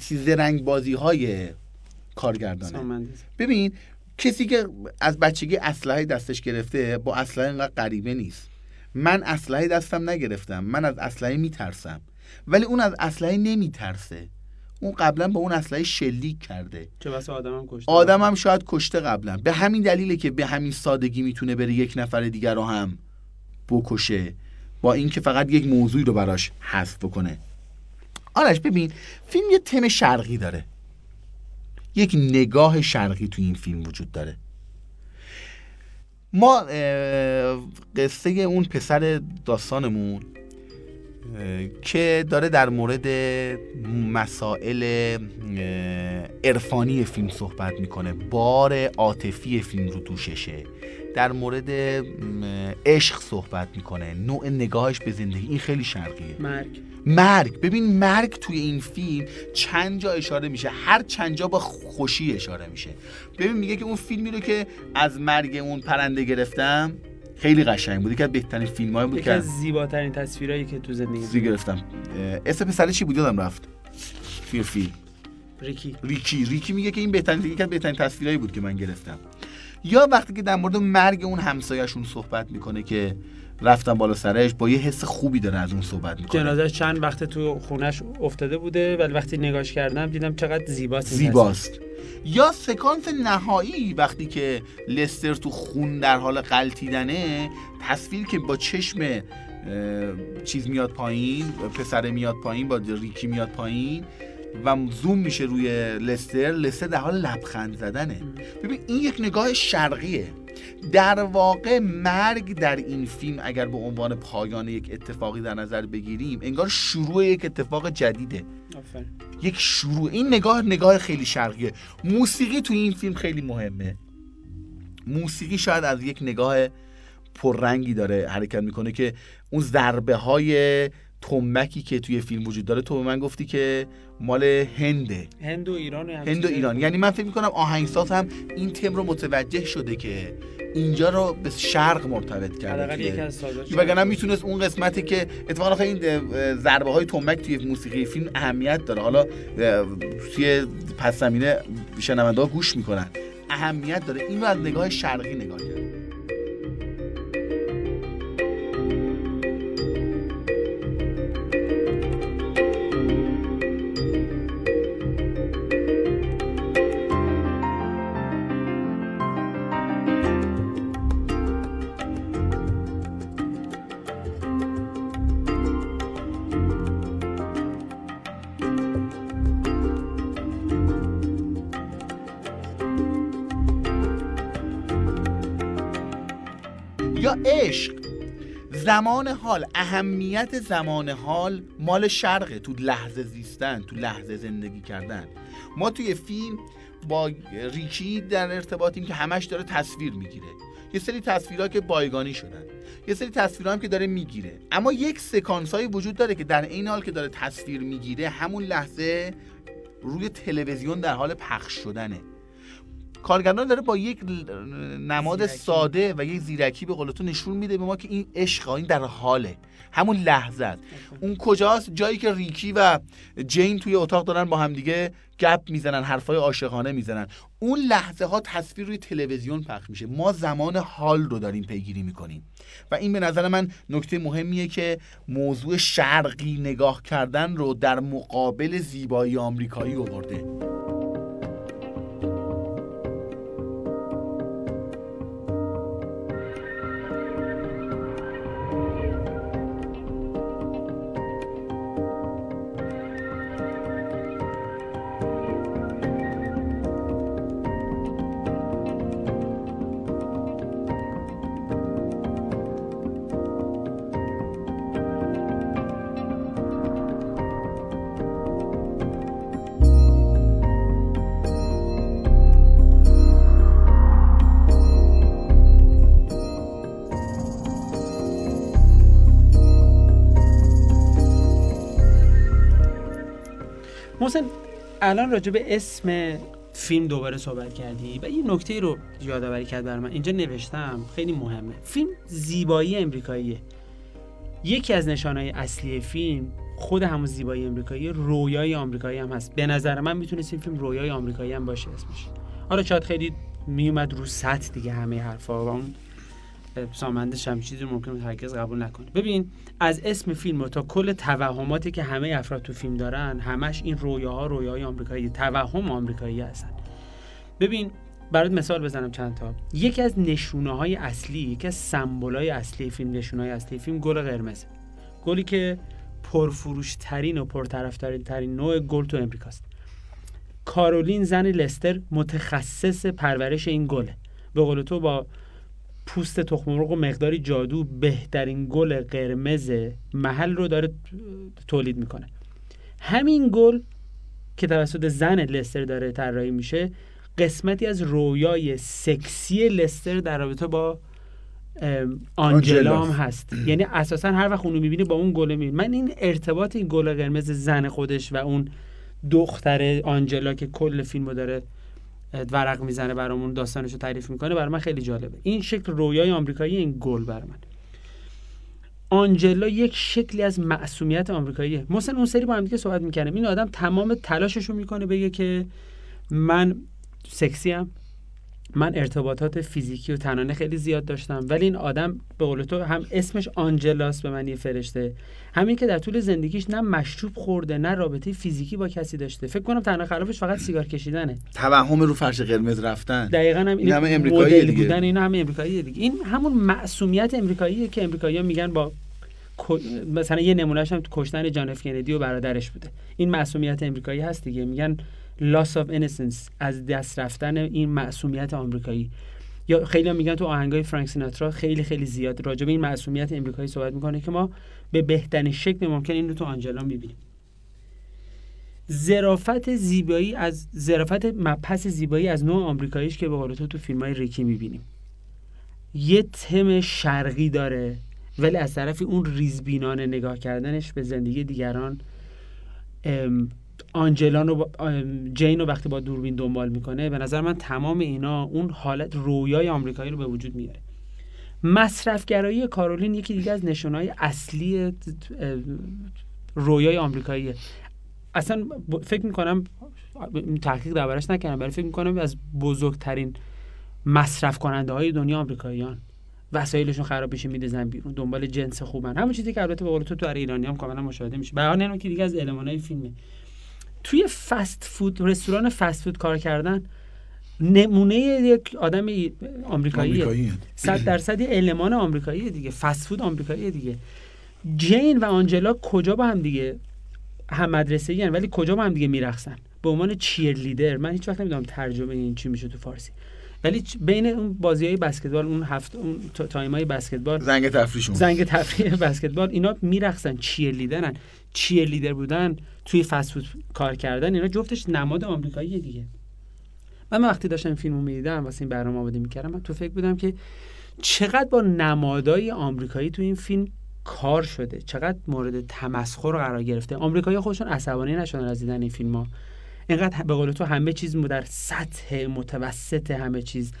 چیز رنگ بازی های کارگردانه ببین کسی که از بچگی اسلحه دستش گرفته با اسلحه اینقدر غریبه نیست. من اسلحه دستم نگرفتم. من از اسلحه میترسم. ولی اون از اسلحه نمیترسه. اون قبلا با اون اسلحه شلیک کرده. چه بس آدم هم کشته آدم هم شاید کشته قبلا. به همین دلیله که به همین سادگی می‌تونه بره یک نفر دیگر رو هم بکشه. با اینکه فقط یک موضوعی رو براش حذف بکنه. آرش ببین فیلم یه تم شرقی داره. یک نگاه شرقی تو این فیلم وجود داره. ما قصه اون پسر داستانمون که داره در مورد مسائل عرفانی فیلم صحبت می‌کنه. بار عاطفی فیلم رو دوششه در مورد عشق صحبت می‌کنه. نوع نگاهش به زندگی. این خیلی شرقیه. مرگ. مرگ. ببین مرگ توی این فیلم چند جا اشاره میشه. هر چند جا با خوشی اشاره میشه. ببین میگه که اون فیلمی رو که از مرگ اون پرنده گرفتم خیلی قشنگ بود. از بهترین فیلم های بود یکی از زیباترین تصویرهایی که تو زندگی زی گرفتم. اسم پسر چی بود؟ یادم رفت. توی فیلم. ریکی. ریکی. ریکی میگه که این بهترین یکی از بهترین تصویرهایی بود که من گرفتم. یا وقتی که در مورد مرگ اون همسایه‌شون صحبت می‌کنه که رفتم بالا سرش با یه حس خوبی داره از اون صحبت می‌کنه. جنازه چند وقت تو خونش افتاده بوده ولی وقتی نگاش کردم دیدم چقدر زیباست زیباست. یا سکانس نهایی وقتی که لستر تو خون در حال قلتیدنه تصویر که با چشم چیز میاد پایین پسر میاد پایین با ریکی میاد پایین و زوم میشه روی لستر لستر در حال لبخند زدنه. ببین این یک نگاه شرقیه. در واقع مرگ در این فیلم اگر به عنوان پایان یک اتفاقی در نظر بگیریم انگار شروع یک اتفاق جدیده. آفرین. یک شروع. این نگاه نگاه خیلی شرقیه. موسیقی تو این فیلم خیلی مهمه. موسیقی شاید از یک نگاه پررنگی داره حرکت می‌کنه که اون ضربه های تمکی که توی فیلم وجود داره تو به من گفتی که مال هنده هند و ایران هند و ایران. یعنی من فکر می‌کنم آهنگساز هم این تم رو متوجه شده که اینجا رو به شرق مرتبط کرده وگرنه می‌تونست اون قسمتی که اتفاقا آخه این ضربه های تنبک توی موسیقی فیلم اهمیت داره. حالا توی پس زمینه شنونده ها گوش می‌کنن. اهمیت داره. این رو از نگاه شرقی نگاه کرد. زمان حال اهمیت زمان حال مال شرقه تو لحظه زیستن تو لحظه زندگی کردن. ما توی فیلم با ریکی در ارتباطیم که همش داره تصویر می‌گیره. یه سری تصویرها که بایگانی شدن. یه سری تصویرها هم که داره می‌گیره. اما یک سکانس هایی وجود داره که در این حال که داره تصویر می‌گیره همون لحظه روی تلویزیون در حال پخش شدنه. کارگردان داره با یک نماد زیرکی. ساده و یک زیرکی به قول نشون میده به ما که این عشق این در حاله. همون لحظه است. اون کجاست؟ جایی که ریکی و جین توی اتاق دارن با همدیگه گپ می‌زنن حرفای عاشقانه می‌زنن. اون لحظه ها تصویر روی تلویزیون پخش میشه. ما زمان حال رو داریم پیگیری می‌کنیم. و این به نظر من نکته مهمیه که موضوع شرقی نگاه کردن رو در مقابل زیبایی آمریکایی آورده. الان راجع به اسم فیلم دوباره صحبت کردی و یه نکته رو یادآوری کرد بر من. اینجا نوشتم خیلی مهمه. فیلم زیبایی امریکاییه. یکی از نشانهای اصلی فیلم خود همون زیبایی امریکایی رویای آمریکایی هم هست. به نظر من می‌تونست این فیلم رویای آمریکایی هم باشه اسمش. حالا شاید خیلی میومد رو سطح دیگه همه حرفا و اون. سامندش هم چیزی ممکن هرگز قبول نکنه. ببین از اسم فیلم تا کل توهماتی که همه افراد تو فیلم دارن همش این رویاها رویاهای آمریکایی توهم آمریکایی هستن. ببین برات مثال بزنم چند تا. یکی از نشونه های اصلی یکی از سمبل های اصلی فیلم نشونه های اصلی فیلم گل قرمز گلی که پرفروش ترین و پرطرفدار ترین نوع گل تو امریکاست کارولین زن لستر متخصص پرورش این گله. به قول تو با پوست تخم مرغ و مقداری جادو بهترین گل قرمز محل رو داره تولید می‌کنه. همین گل که توسط زن لستر داره طراحی میشه قسمتی از رویای سکسی لستر در رابطه با آنجلا هم هست. یعنی اساسا هر وقت اونو می‌بینی با اون گله می‌بینی. من این ارتباط این گل قرمز زن خودش و اون دختر آنجلا که کل فیلم رو داره ورق می‌زنه برامون داستانش رو تعریف می‌کنه برای من خیلی جالبه. این شکل رویای آمریکایی این گل بر من. آنجلا یک شکلی از معصومیت آمریکاییه. مثلا اون سری با هم دیگه صحبت می‌کنیم این آدم تمام تلاشش رو می‌کنه بگه که من سکسی هم من ارتباطات فیزیکی و تنانه خیلی زیاد داشتم ولی این آدم به قول تو هم اسمش آنجلاس به معنی فرشته. همین که در طول زندگیش نه مشروب خورده نه رابطه فیزیکی با کسی داشته. فکر کنم تنها خلافش فقط سیگار کشیدنه. توهم رو فرش قرمز رفتن. دقیقا هم این همه امریکایی دیگه. بودن این همه امریکایی دیگه. این همون معصومیت امریکاییه که امریکایی‌ها میگن با مثلا یه نمونهش هم کشتن جان اف کندی و برادرش بوده. این معصومیت امریکایی هست دیگه. میگن loss of innocence از دست رفتن این معصومیت آمریکایی. یا خیلی میگن تو آهنگای فرانک سیناترا خیلی خیلی زیاد راجع به این معصومیت امریکایی صحبت می‌کنه که ما به بهترین شکل ممکن این رو تو آنجلا می‌بینیم. ظرافت زیبایی از ظرافت مبحث زیبایی از نوع آمریکاییش که به قول تو تو فیلم های ریکی می‌بینیم. یه تم شرقی داره ولی از طرفی اون ریزبینانه نگاه کردنش به زندگی دیگران آنجلان و جین رو وقتی با دوربین دنبال می‌کنه به نظر من تمام اینا اون حالت رویای آمریکایی رو به وجود میاره. مصرفگرایی کارولین یکی دیگه از نشونهای اصلی رویای آمریکاییه. اصلا فکر می‌کنم تحقیق دربارش نکردم ولی فکر می‌کنم از بزرگترین مصرف کننده های دنیا آمریکاییان. وسایلشون خراب بشه میدزن بیرون دنبال جنس خوبن. همون چیزی که البته به قول تو تو ایرانی هم کاملا مشاهده میشه. به هر که دیگه از المانای فیلمه. توی فست فود رستوران فست فود کار کردن نمونه یک آدم آمریکایی صد درصد المان آمریکایی دیگه. فست فود آمریکایی دیگه. جین و آنجلا کجا با هم دیگه هم مدرسه ولی کجا با هم دیگه میرخصن به عنوان cheerleader. من هیچ وقت نمی‌دونم ترجمه این چی میشه تو فارسی. ولی بین اون بازی های بسکتبال اون half اون time های بسکتبال زنگ تفریحشون زنگ تفریح بسکتبال اینا می‌رقصن cheerleader ن. cheerleader بودن توی فست فود کار کردن اینا جفتش نماد آمریکایی دیگه. من وقتی داشتم فیلمو می‌دیدم واسه این برنامه آماده می‌کردم من تو فکر بودم که چقدر با نمادای آمریکایی تو این فیلم کار شده چقدر مورد تمسخر قرار گرفته. آمریکایی خودشون عصبانی نشدن از دیدن این فیلم ها اینقدر به قول تو همه چیز در سطح متوسط همه چیز.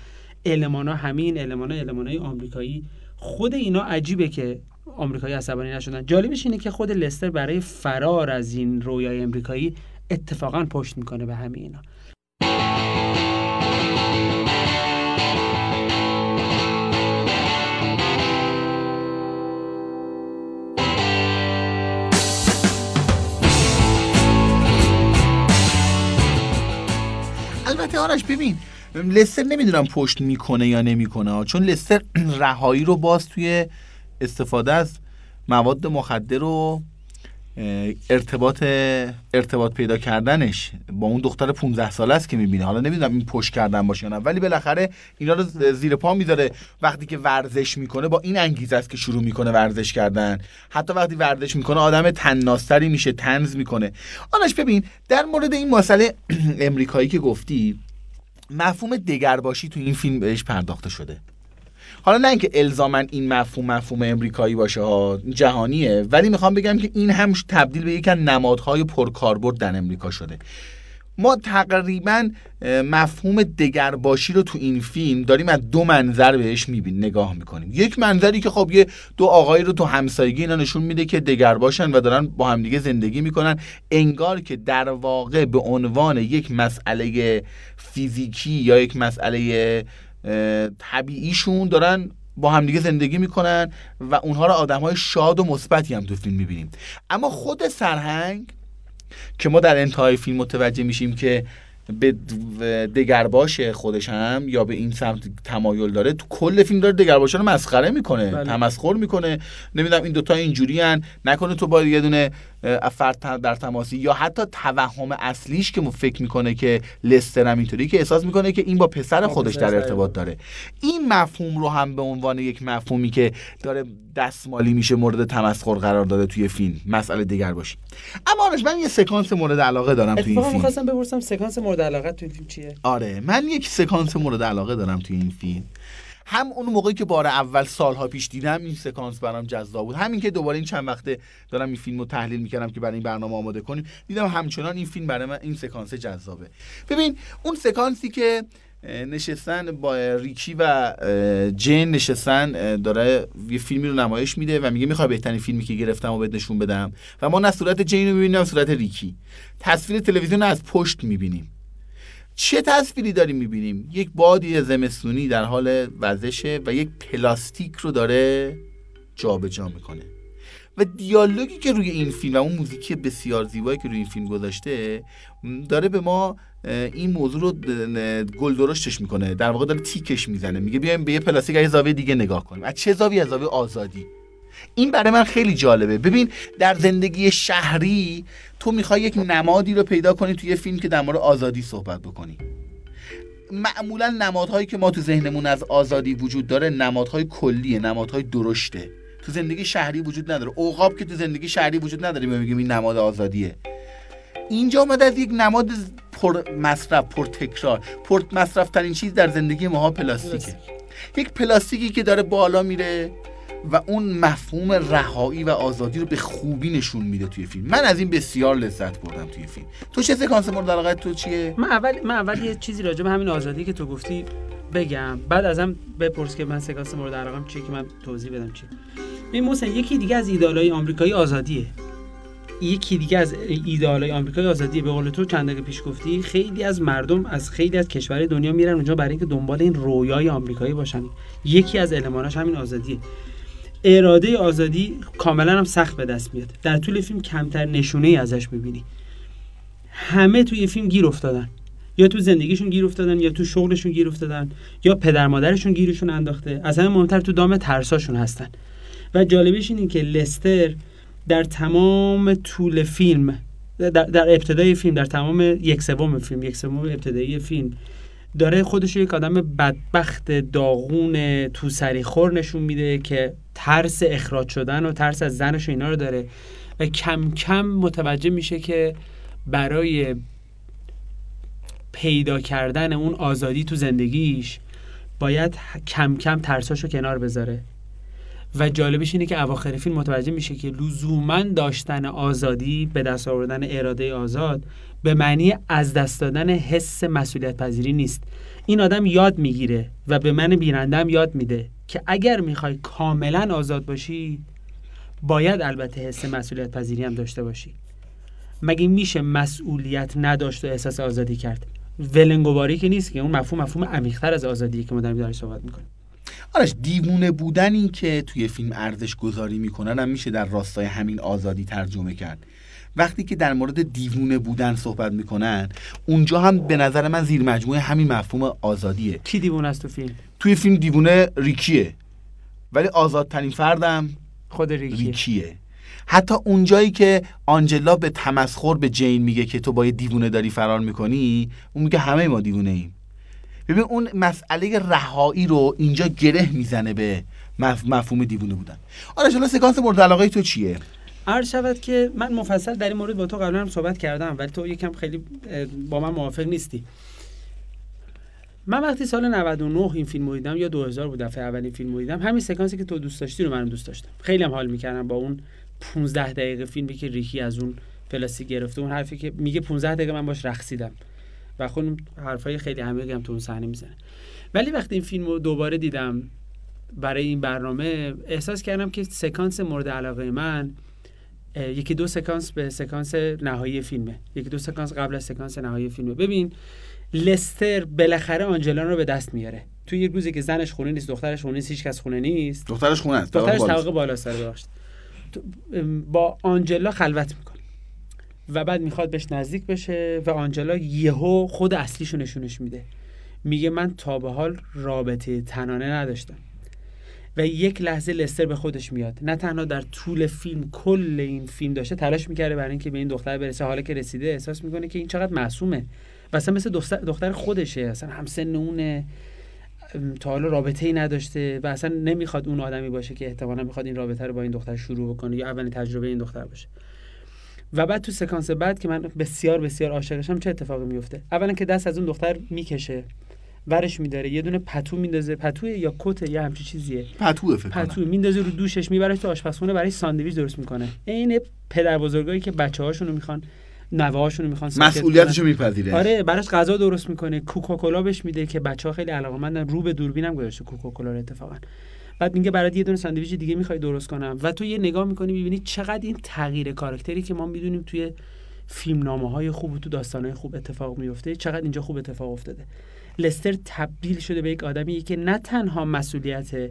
المانا همین المانا المانای آمریکایی. خود اینا عجیبه که آمریکایی عصبانی نشدن. جالبش اینه که خود لستر برای فرار از این رویای امریکایی اتفاقا پشت می‌کنه به همه اینا. البته آرش ببین لستر نمی‌دونم پشت می‌کنه یا نمی‌کنه چون لستر رهایی رو باز توی استفاده از مواد مخدر و ارتباط ارتباط پیدا کردنش با اون دختر 15 ساله است که می‌بینه. حالا نمی‌دونم این پشت کردن باشه یا نه ولی بالاخره اینا رو زیر پا می‌ذاره. وقتی که ورزش می‌کنه با این انگیزه است که شروع می‌کنه ورزش کردن. حتی وقتی ورزش می‌کنه آدم تناستری میشه تنز می‌کنه. آنش ببین در مورد این مسئله امریکایی که گفتی مفهوم دگرباشی تو این فیلم بهش پرداخته شده. حالا نه اینکه الزاما این مفهوم مفهوم امریکایی باشه ها جهانیه ولی می‌خوام بگم که این هم تبدیل به یک نمادهای پرکاربرد در امریکا شده. ما تقریبا مفهوم دگرباشی رو تو این فیلم داریم از دو منظر بهش میبین نگاه می‌کنیم. یک منظری که خب یه دو آقایی رو تو همسایگی اینا نشون میده که دگرباشن و دارن با همدیگه زندگی می‌کنن. انگار که در واقع به عنوان یک مسئله فیزیکی یا یک مسئله طبیعیشون دارن با همدیگه زندگی می‌کنن و اونها رو آدم های شاد و مثبتی هم تو فیلم می‌بینیم. اما خود سرهنگ که ما در انتهای فیلم متوجه میشیم که به دگرباش خودش هم یا به این سمت تمایل داره تو کل فیلم داره دگرباش رو مسخره می‌کنه بله. تمسخر می‌کنه. نمی‌دونم این دوتا اینجوری هن نکنه تو باید یه دونه فرد در تماسی یا حتی توهم اصلیش که مو فکر می‌کنه که لستر هم اینطوری که احساس می‌کنه که این با پسر خودش در ارتباط داره. این مفهوم رو هم به عنوان یک مفهومی که داره دستمالی میشه مورد تمسخر قرار داده توی فیلم. مسئله دیگر باشی اما آرش من یه سکانس مورد علاقه دارم توی این اتفاقا فیلم. می‌خواستم بپرسم سکانس مورد علاقت تو این فیلم چیه؟ آره من یک سکانس مورد علاقه دارم توی این فیلم. هم اون موقعی که بار اول سالها پیش دیدم این سکانس برام جذاب بود. همین که دوباره این چند وقته دارم این فیلم رو تحلیل می‌کردم که برای این برنامه آماده کنیم دیدم همچنان این فیلم برای من این سکانس جذابه. ببین اون سکانسی که نشستن با ریکی و جین نشستن داره یه فیلمی رو نمایش میده و میگه می‌خوای بهترین فیلمی که گرفتم و بهت نشون بدم. و ما نه صورت جین رو می‌بینیم نه صورت ریکی. تصویر تلویزیون رو از پشت می‌بینیم. چه تصویری داریم می‌بینیم؟ یک بادی زمستونی در حال وزشه و یک پلاستیک رو داره جابجا می‌کنه. و دیالوگی که روی این فیلم و اون موزیکی بسیار زیبایی که روی این فیلم گذاشته داره به ما این موضوع رو گل درشتش می‌کنه. در واقع داره تیکش می‌زنه. میگه بیایم به یه پلاستیک از یه زاویه دیگه نگاه کنیم. از چه زاویه؟ از زاویه آزادی. این برای من خیلی جالبه. ببین در زندگی شهری تو می‌خوای یک نمادی رو پیدا کنی توی فیلم که در مورد آزادی صحبت بکنی. معمولا نمادهایی که ما تو ذهنمون از آزادی وجود داره نمادهای کلیه نمادهای درشته. تو زندگی شهری وجود نداره. اوقاب که تو زندگی شهری وجود نداره ما میگیم این نماد آزادیه. اینجا اومده از یک نماد پر مصرف پر تکرار. پر مصرف ترین چیز در زندگی ماها پلاستیکه. یک پلاستیکی که داره بالا میره و اون مفهوم رهایی و آزادی رو به خوبی نشون میده توی فیلم. من از این بسیار لذت بردم توی فیلم. تو چه سکانس مورد علاقه تو چیه؟ من اول من اول یه چیزی راجع به همین آزادی که تو گفتی بگم. بعد ازم بپرس که من سکانس مورد علاقم چیه که من توضیح بدم چیه. این محسن یکی دیگه از ایدالای آمریکایی آزادیه. یکی دیگه از ایدالای آمریکایی آزادیه. به قول تو چند دقیقه پیش گفتی خیلی از مردم از خیلی از کشورهای دنیا میرن اونجا برای اینکه دنبال این رویای آمریکایی باشن. یکی از الماناش همین آزادیه. اراده آزادی کاملا هم سخت به دست میاد. در طول فیلم کمتر نشونه ای ازش می‌بینی. همه توی فیلم گیر افتادن. یا تو زندگیشون گیر افتادن یا تو شغلشون گیر افتادن یا پدر مادرشون گیرشون انداخته. از همه مهمتر تو دام ترساشون هستن. و جالبش اینه که لستر در تمام طول فیلم در, در ابتدای فیلم در تمام یک سوم فیلم یک سوم ابتدایی فیلم داره خودش یک آدم بدبخت داغون تو سری خور نشون میده که ترس اخراج شدن و ترس از زنش و اینا رو داره. و کم کم متوجه میشه که برای پیدا کردن اون آزادی تو زندگیش باید کم کم ترساشو کنار بذاره. و جالبش اینه که اواخر فیلم متوجه میشه که لزوما داشتن آزادی به دست آوردن اراده آزاد به معنی از دست دادن حس مسئولیت پذیری نیست. این آدم یاد می‌گیره و به من بینندم یاد میده. که اگر می‌خوای کاملا آزاد باشی باید البته حس مسئولیت پذیری هم داشته باشی. مگه میشه مسئولیت نداشت و احساس آزادی کرد؟ ولنگواری که نیست که اون مفهوم مفهوم عمیق‌تر از آزادی که ما داریم درش صحبت می‌کنیم. آرش دیوونه بودنی که توی فیلم ارزش گذاری می‌کنن هم میشه در راستای همین آزادی ترجمه کرد. وقتی که در مورد دیوونه بودن صحبت می‌کنن اونجا هم به نظر من زیر مجموعه همین مفهوم آزادیه. کی دیوونه است تو فیلم؟ توی فیلم دیوونه ریکیه. ولی آزادترین فردم خود ریکی ریکیه. حتی اونجایی که آنجلا به تمسخر به جین میگه که تو با یه دیوونه داری فرار می‌کنی اون میگه همه ما دیوونه ایم. ببین اون مسئله رهایی رو اینجا گره می‌زنه به مف... مفهوم دیوونه بودن. آره حالا سکانس مورد علاقه تو چیه؟ عرض شود که من مفصل در این مورد با تو قبلا هم صحبت کردم ولی تو یکم خیلی با من موافق نیستی. من وقتی سال 99 این فیلم دیدم یا 2000 بود دفعه اولین فیلم دیدم همین سکانسی که تو دوست داشتی رو من دوست داشتم. خیلی هم حال می‌کردم با اون 15 دقیقه فیلمی که ریکی از اون پلاستیک گرفته اون حرفی که میگه 15 دقیقه من باش رقصیدم. و خود اون حرفای خیلی عمیقی هم تو اون صحنه می‌زنه. ولی وقتی این فیلم رو دوباره دیدم برای این برنامه احساس کردم که سکانس مورد علاقه من یکی دو سکانس به سکانس نهایی فیلمه. یکی دو سکانس قبل از سکانس نهایی فیلمه. ببین لستر بالاخره آنجلان رو به دست میاره. تو یه روزی که زنش خونه نیست دخترش خونه نیست هیچ کس خونه نیست. دخترش خونه است دخترش طبقه بالا سر ام، با آنجلا خلوت می‌کنه. و بعد می‌خواد بهش نزدیک بشه و آنجلا یهو خود اصلیشو نشونش میده. میگه من تا به حال رابطه تنانه نداشتم. و یک لحظه لستر به خودش میاد. نه تنها در طول فیلم کل این فیلم داشته تلاش می‌کرده برای اینکه به این دختر برسه. حالا که رسیده احساس می‌کنه که این چقدر معصومه. و اصلا مثل دختر, خودشه اصلا همسن اونه تا حالا رابطه ای نداشته و اصلا نمی‌خواد اون آدمی باشه که احتمالا می‌خواد این رابطه رو با این دختر شروع بکنه یا اولین تجربه این دختر باشه. و بعد تو سکانس بعد که من بسیار بسیار عاشقشم چه اتفاقی میفته؟ اولا که دست از اون دختر می‌کشه ورش میداره یه دونه پتو میندازه. پتو یا کت یا همچی چیزیه. پتوه فکر پتو میندازه رو دوشش می‌بره تو آشپزخونه برای ساندویچ درست می‌کنه. عین پدر بزرگایی که بچه هاشونو می‌خوان نوه هاشونو می‌خوان مسئولیتشو میپذیره. آره براش غذا درست می‌کنه. کوکاکولا بهش میده که بچه ها خیلی علاقه‌مندن رو به دوربینم گذاشته کوکاکولا رو اتفاقا. بعد میگه برات یه دونه ساندویچ دیگه می‌خوای درست کنم. و تو یه نگاه می‌کنی می‌بینی چقدر این تغییر کاراکتری که ما می‌دونیم توی فیلمنامه های خوب و تو داستان های خوب اتفاق میفته چقدر اینجا خوب اتفاق افتاده. لستر تبدیل شده به یک آدمی که نه تنها مسئولیت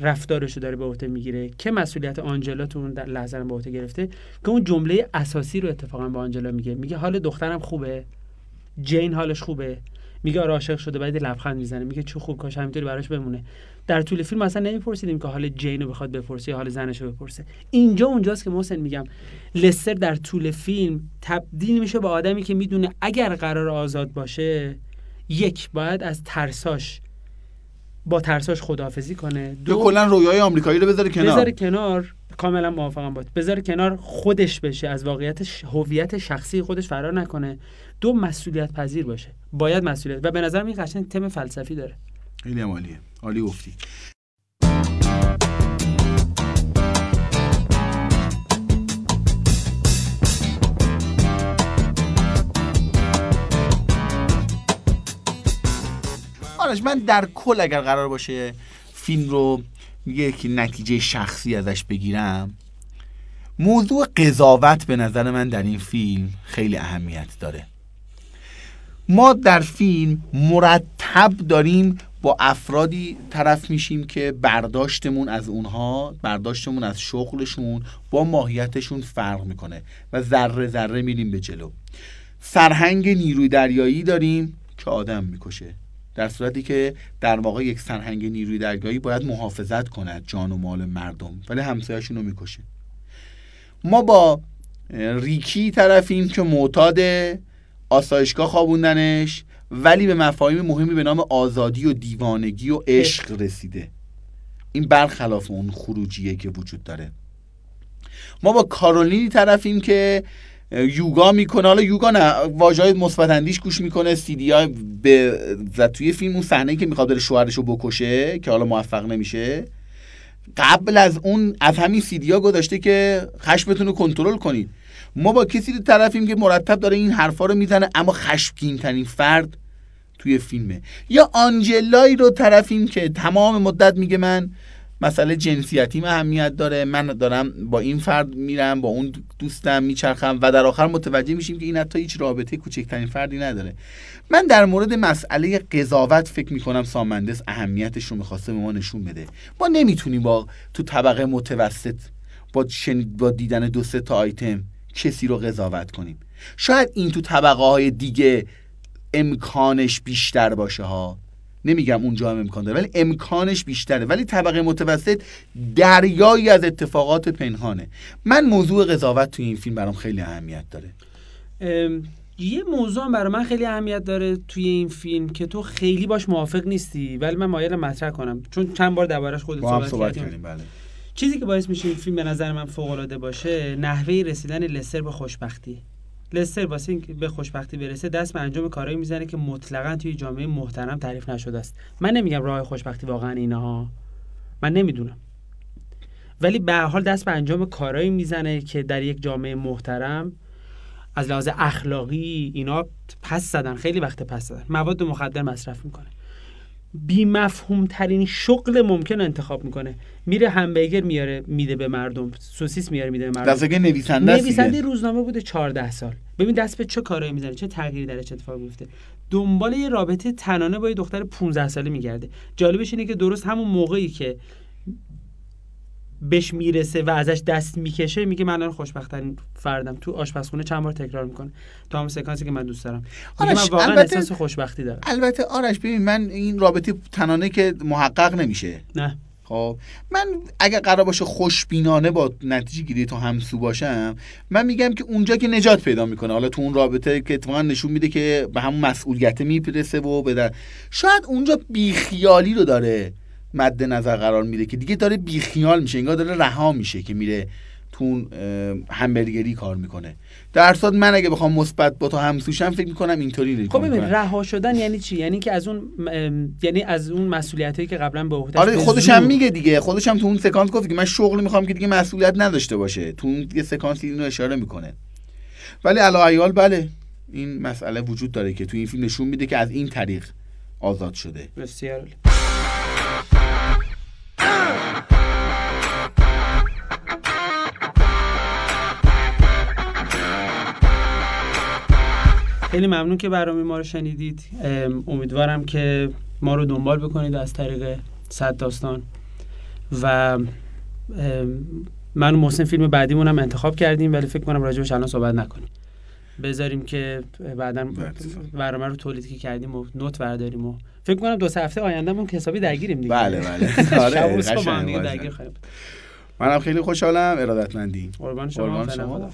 رفتارشو داره به عهده می‌گیره که مسئولیت آنجلا تو اون لحظه رو به عهده گرفته که اون جمله اساسی رو اتفاقا به آنجلا میگه. میگه حال دخترم خوبه جین حالش خوبه. میگه آره عاشق شده بعد لبخند می‌زنه. میگه چه خوب کاش همینطوری براش بمونه. در طول فیلم اصلا نمیپرسیدیم که حال جین رو بخواد بپرسه یا حال زنش رو بپرسه. اینجا اونجاست که محسن میگم لستر در طول فیلم تبدیل میشه به آدمی که می‌دونه اگر قرار آزاد باشه یک باید از ترساش با ترساش خداحافظی کنه. دو کلا رویای آمریکایی رو بذاره کنار. بذاره کنار. کاملا موافقم باید بذاره کنار خودش بشه از واقعیت هویت شخصی خودش فرار نکنه. دو مسئولیت پذیر باشه. باید مسئولیت و به نظر این قشنگ تم فلسفی داره. خیلی عالیه. عالی گفتی. آرش من در کل اگر قرار باشه فیلم رو یک نتیجه شخصی ازش بگیرم موضوع قضاوت به نظر من در این فیلم خیلی اهمیت داره. ما در فیلم مرتب داریم با افرادی طرف میشیم که برداشتمون از اونها برداشتمون از شغلشون با ماهیتشون فرق می‌کنه و ذره ذره میریم به جلو. سرهنگ نیروی دریایی داریم که آدم می‌کشه. در صورتی که در واقع یک سرهنگ نیروی دریایی باید محافظت کند جان و مال مردم. ولی همسایه‌شون رو می‌کشه. ما با ریکی طرفیم که معتاد آسایشگاه خوابوندنش ولی به مفاهیم مهمی به نام آزادی و دیوانگی و عشق رسیده. این برخلاف اون خروجیه که وجود داره. ما با کارولینی طرفیم که یوگا می‌کنه. حالا یوگا نه واژه‌های مثبت اندیش گوش می‌کنه سیدی های به و توی فیلم اون صحنه که می‌خواد بره شوهرش رو بکشه که حالا موفق نمیشه. قبل از اون از همین سیدی ها گذاشته که خشمتون رو کنترل کنید. ما با کسی طرفیم که مرتب داره این حرفا رو می‌زنه اما خشمگین ترین فرد توی فیلمه. یا آنجلایی رو طرفیم که تمام مدت میگه من مسئله جنسیتیم اهمیت داره. من دارم با این فرد میرم با اون دوستم میچرخم و در آخر متوجه میشیم که این حتی هیچ رابطه کوچکترین فردی نداره. من در مورد مسئله قضاوت فکر می‌کنم سامندس اهمیتش رو می‌خواسته به ما نشون بده. ما نمی‌تونیم با تو طبقه متوسط با, شنید با دیدن دو سه تا آیتم کسی رو قضاوت کنیم. شاید این تو طبقه های دیگه امکانش بیشتر باشه ها. نمیگم اونجا هم امکان داره ولی امکانش بیشتره. ولی طبقه متوسط دریایی از اتفاقات پنهانه. من موضوع قضاوت توی این فیلم برام خیلی اهمیت داره. ام، یه موضوع هم برای من خیلی اهمیت داره توی این فیلم که تو خیلی باش موافق نیستی. ولی من مایل مطرح کنم. چون چند بار دربارش خودت صحبت, صحبت کردیم. کردیم بله. چیزی که باعث میشه این فیلم به نظر من فوق العاده باشه نحوه رسیدن لستر به خوشبختی. لستر واسه اینکه به خوشبختی برسه دست به انجام کارهایی می‌زنه که مطلقا توی جامعه محترم تعریف نشده است. من نمیگم راه خوشبختی واقعا اینها. من نمی‌دونم. ولی به حال دست به انجام کارهایی می‌زنه که در یک جامعه محترم از لحاظ اخلاقی اینا پس زدن خیلی وقت پس زدن. مواد مخدر مصرف می‌کنه. بی مفهوم ترین شغل ممکن انتخاب می‌کنه. میره همبرگر میاره میده به مردم. سوسیس میاره میده به مردم. دست نویسنده نویسنده. روزنامه بوده 14 سال. ببین دست به چه کارایی می‌زنه چه تغییری درش اتفاق میفته دنبال یه رابطه تنانه با یه دختر 15 ساله میگرده. جالبش اینه که درست همون موقعی که بهش می‌رسه و ازش دست می‌کشه میگه من الان خوشبختترین فردم. تو آشپزخونه چند بار تکرار می‌کنه. تا همون سکانسی که من دوست دارم. میگه من آرش، واقعا البته- احساس خوشبختی دارم. البته آرش ببین من این رابطه تنانه که محقق نمیشه. نه. خب من اگر قرار باشه خوشبینانه با نتیجه گیری تو همسو باشم من میگم که اونجا که نجات پیدا می‌کنه. حالا تو اون رابطه که اتفاقا نشون میده که به همون مسئولیت می‌پرسه و به در- شاید اونجا بیخیالی رو داره. مد نظر قرار میده که دیگه داره بیخیال میشه انگار داره رها میشه که میره تو اون همبرگری کار می‌کنه. در صورت من اگه بخوام مثبت با تو همسوشم فکر می‌کنم اینطوری خب نگاه ببین می‌کنم. رها شدن یعنی چی؟ یعنی که از اون یعنی از اون مسئولیتی که قبلا به عهده آره خودش هم میگه دیگه. خودش هم تو اون سکانس گفت که من شغل می‌خوام که دیگه مسئولیت نداشته باشه. تو اون یه سکانسی اینو اشاره می‌کنه. ولی علا عیال بله این مسئله وجود داره که تو این فیلم نشون میده که از این طریق آزاد شده. بسیار خیلی ممنون که برنامه ما رو شنیدید. ام، امیدوارم که ما رو دنبال بکنید از طریق صد داستان. و من و محسن فیلم بعدیمون هم انتخاب کردیم ولی فکر کنم راجبش الان صحبت نکنیم. بذاریم که بعدا برنامه رو تولید که کردیم و نوت برداریم و فکر کنم دو سه هفته آیندهمون که حسابی درگیریم دیگه. بله بله. آره. درگیر خواهیم. منم خیلی خوشحالم ارادتمندی قربان شما قربان شما.